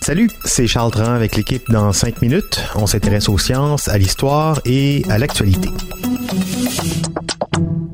Salut, c'est Charles Tran avec l'équipe dans 5 minutes. On s'intéresse aux sciences, à l'histoire et à l'actualité.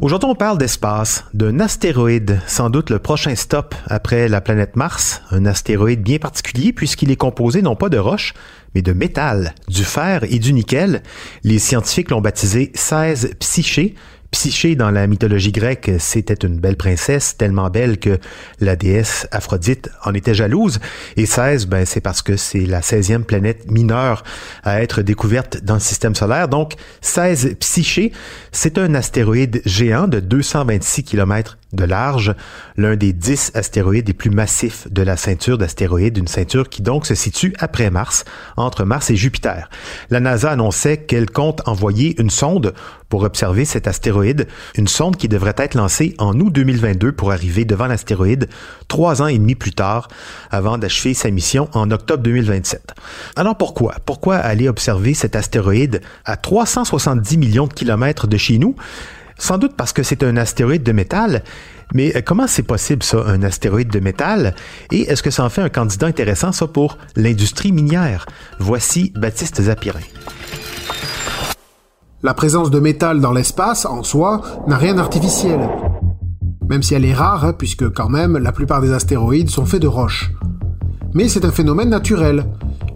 Aujourd'hui, on parle d'espace, d'un astéroïde, sans doute le prochain stop après la planète Mars, un astéroïde bien particulier puisqu'il est composé non pas de roches, mais de métal, du fer et du nickel. Les scientifiques l'ont baptisé 16 Psyché, Psyché, dans la mythologie grecque, c'était une belle princesse, tellement belle que la déesse Aphrodite en était jalouse. Et 16, ben, c'est parce que c'est la 16e planète mineure à être découverte dans le système solaire. Donc, 16 Psyché, c'est un astéroïde géant de 226 km de large, l'un des 10 astéroïdes les plus massifs de la ceinture d'astéroïdes, une ceinture qui donc se situe après Mars, entre Mars et Jupiter. La NASA annonçait qu'elle compte envoyer une sonde pour observer cet astéroïde, une sonde qui devrait être lancée en août 2022 pour arriver devant l'astéroïde trois ans et demi plus tard, avant d'achever sa mission en octobre 2027. Alors pourquoi? Pourquoi aller observer cet astéroïde à 370 millions de kilomètres de chez nous? Sans doute parce que c'est un astéroïde de métal, mais euh, comment c'est possible ça, un astéroïde de métal? Et est-ce que ça en fait un candidat intéressant, ça, pour l'industrie minière? Voici Baptiste Zapirin. La présence de métal dans l'espace, en soi, n'a rien d'artificiel. Même si elle est rare, hein, puisque quand même, la plupart des astéroïdes sont faits de roches. Mais c'est un phénomène naturel.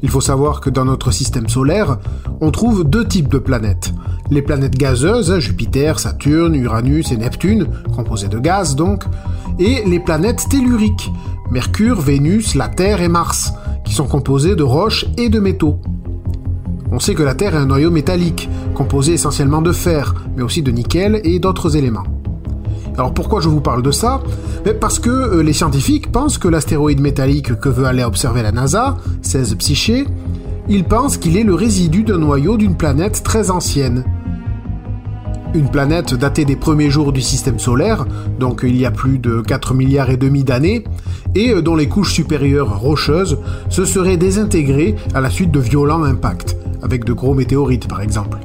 Il faut savoir que dans notre système solaire, on trouve deux types de planètes. Les planètes gazeuses, Jupiter, Saturne, Uranus et Neptune, composées de gaz donc, et les planètes telluriques, Mercure, Vénus, la Terre et Mars, qui sont composées de roches et de métaux. On sait que la Terre est un noyau métallique, composé essentiellement de fer, mais aussi de nickel et d'autres éléments. Alors pourquoi je vous parle de ça Parce que euh, les scientifiques pensent que l'astéroïde métallique que veut aller observer la NASA, 16 Psyché, ils pensent qu'il est le résidu d'un noyau d'une planète très ancienne. Une planète datée des premiers jours du système solaire, donc il y a plus de 4 milliards et demi d'années, et euh, dont les couches supérieures rocheuses se seraient désintégrées à la suite de violents impacts, avec de gros météorites par exemple.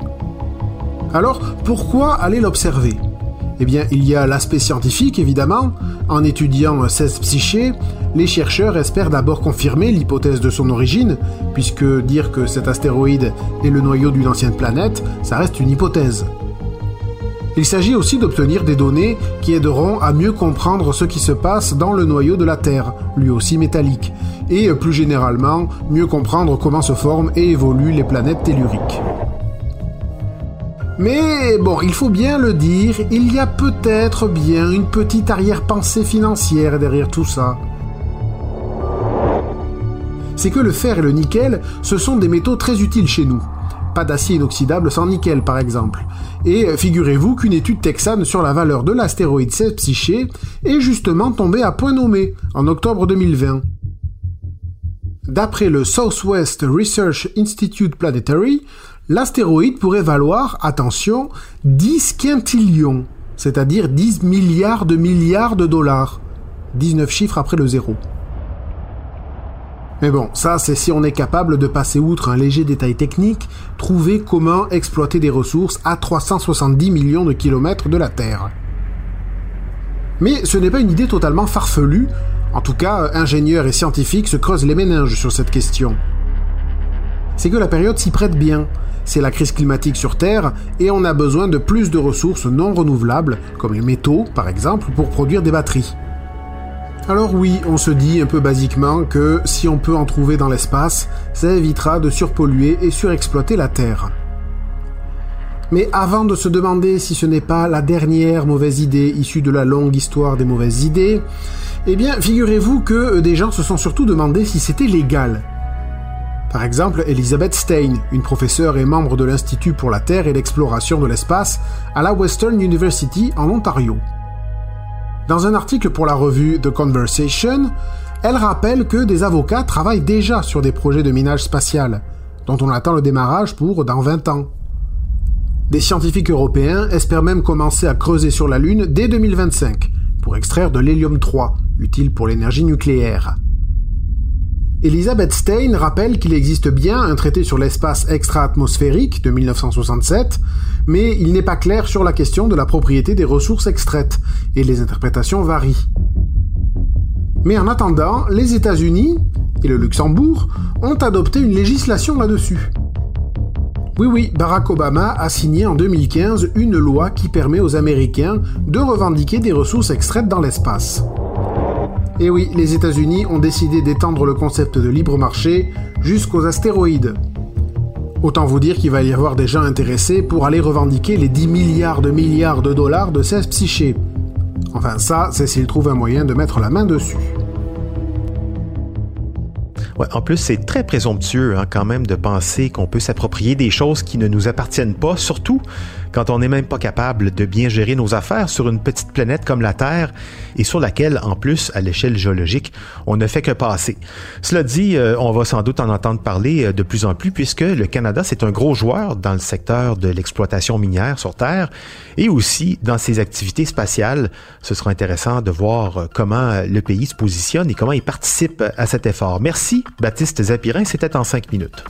Alors, pourquoi aller l'observer? Eh bien, il y a l'aspect scientifique, évidemment. En étudiant 16 psychés, les chercheurs espèrent d'abord confirmer l'hypothèse de son origine, puisque dire que cet astéroïde est le noyau d'une ancienne planète, ça reste une hypothèse. Il s'agit aussi d'obtenir des données qui aideront à mieux comprendre ce qui se passe dans le noyau de la Terre, lui aussi métallique, et plus généralement, mieux comprendre comment se forment et évoluent les planètes telluriques. Mais bon, il faut bien le dire, il y a peut-être bien une petite arrière-pensée financière derrière tout ça. C'est que le fer et le nickel, ce sont des métaux très utiles chez nous. Pas d'acier inoxydable sans nickel, par exemple. Et figurez-vous qu'une étude texane sur la valeur de l'astéroïde 16 Psyché est justement tombée à point nommé, en octobre 2020. D'après le Southwest Research Institute Planetary, l'astéroïde pourrait valoir, attention, 10 quintillions, c'est-à-dire 10 milliards de milliards de dollars. 19 chiffres après le zéro. Mais bon, ça c'est si on est capable de passer outre un léger détail technique, trouver comment exploiter des ressources à 370 millions de kilomètres de la Terre. Mais ce n'est pas une idée totalement farfelue, en tout cas ingénieurs et scientifiques se creusent les méninges sur cette question. C'est que la période s'y prête bien, c'est la crise climatique sur Terre et on a besoin de plus de ressources non renouvelables, comme les métaux par exemple, pour produire des batteries. Alors oui, on se dit un peu basiquement que si on peut en trouver dans l'espace, ça évitera de surpolluer et surexploiter la Terre. Mais avant de se demander si ce n'est pas la dernière mauvaise idée issue de la longue histoire des mauvaises idées, eh bien figurez-vous que des gens se sont surtout demandé si c'était légal par exemple, Elizabeth Stein, une professeure et membre de l'Institut pour la Terre et l'exploration de l'espace à la Western University en Ontario. Dans un article pour la revue The Conversation, elle rappelle que des avocats travaillent déjà sur des projets de minage spatial, dont on attend le démarrage pour dans 20 ans. Des scientifiques européens espèrent même commencer à creuser sur la Lune dès 2025 pour extraire de l'hélium 3, utile pour l'énergie nucléaire. Elisabeth Stein rappelle qu'il existe bien un traité sur l'espace extra-atmosphérique de 1967, mais il n'est pas clair sur la question de la propriété des ressources extraites, et les interprétations varient. Mais en attendant, les États-Unis et le Luxembourg ont adopté une législation là-dessus. Oui, oui, Barack Obama a signé en 2015 une loi qui permet aux Américains de revendiquer des ressources extraites dans l'espace. Et oui, les États-Unis ont décidé d'étendre le concept de libre marché jusqu'aux astéroïdes. Autant vous dire qu'il va y avoir des gens intéressés pour aller revendiquer les 10 milliards de milliards de dollars de 16 psychés. Enfin ça, c'est s'ils trouvent un moyen de mettre la main dessus en plus, c'est très présomptueux hein, quand même de penser qu'on peut s'approprier des choses qui ne nous appartiennent pas, surtout quand on n'est même pas capable de bien gérer nos affaires sur une petite planète comme la Terre et sur laquelle, en plus, à l'échelle géologique, on ne fait que passer. Cela dit, euh, on va sans doute en entendre parler euh, de plus en plus puisque le Canada, c'est un gros joueur dans le secteur de l'exploitation minière sur Terre et aussi dans ses activités spatiales. Ce sera intéressant de voir euh, comment le pays se positionne et comment il participe à cet effort. Merci, Baptiste Zapirin. C'était en cinq minutes.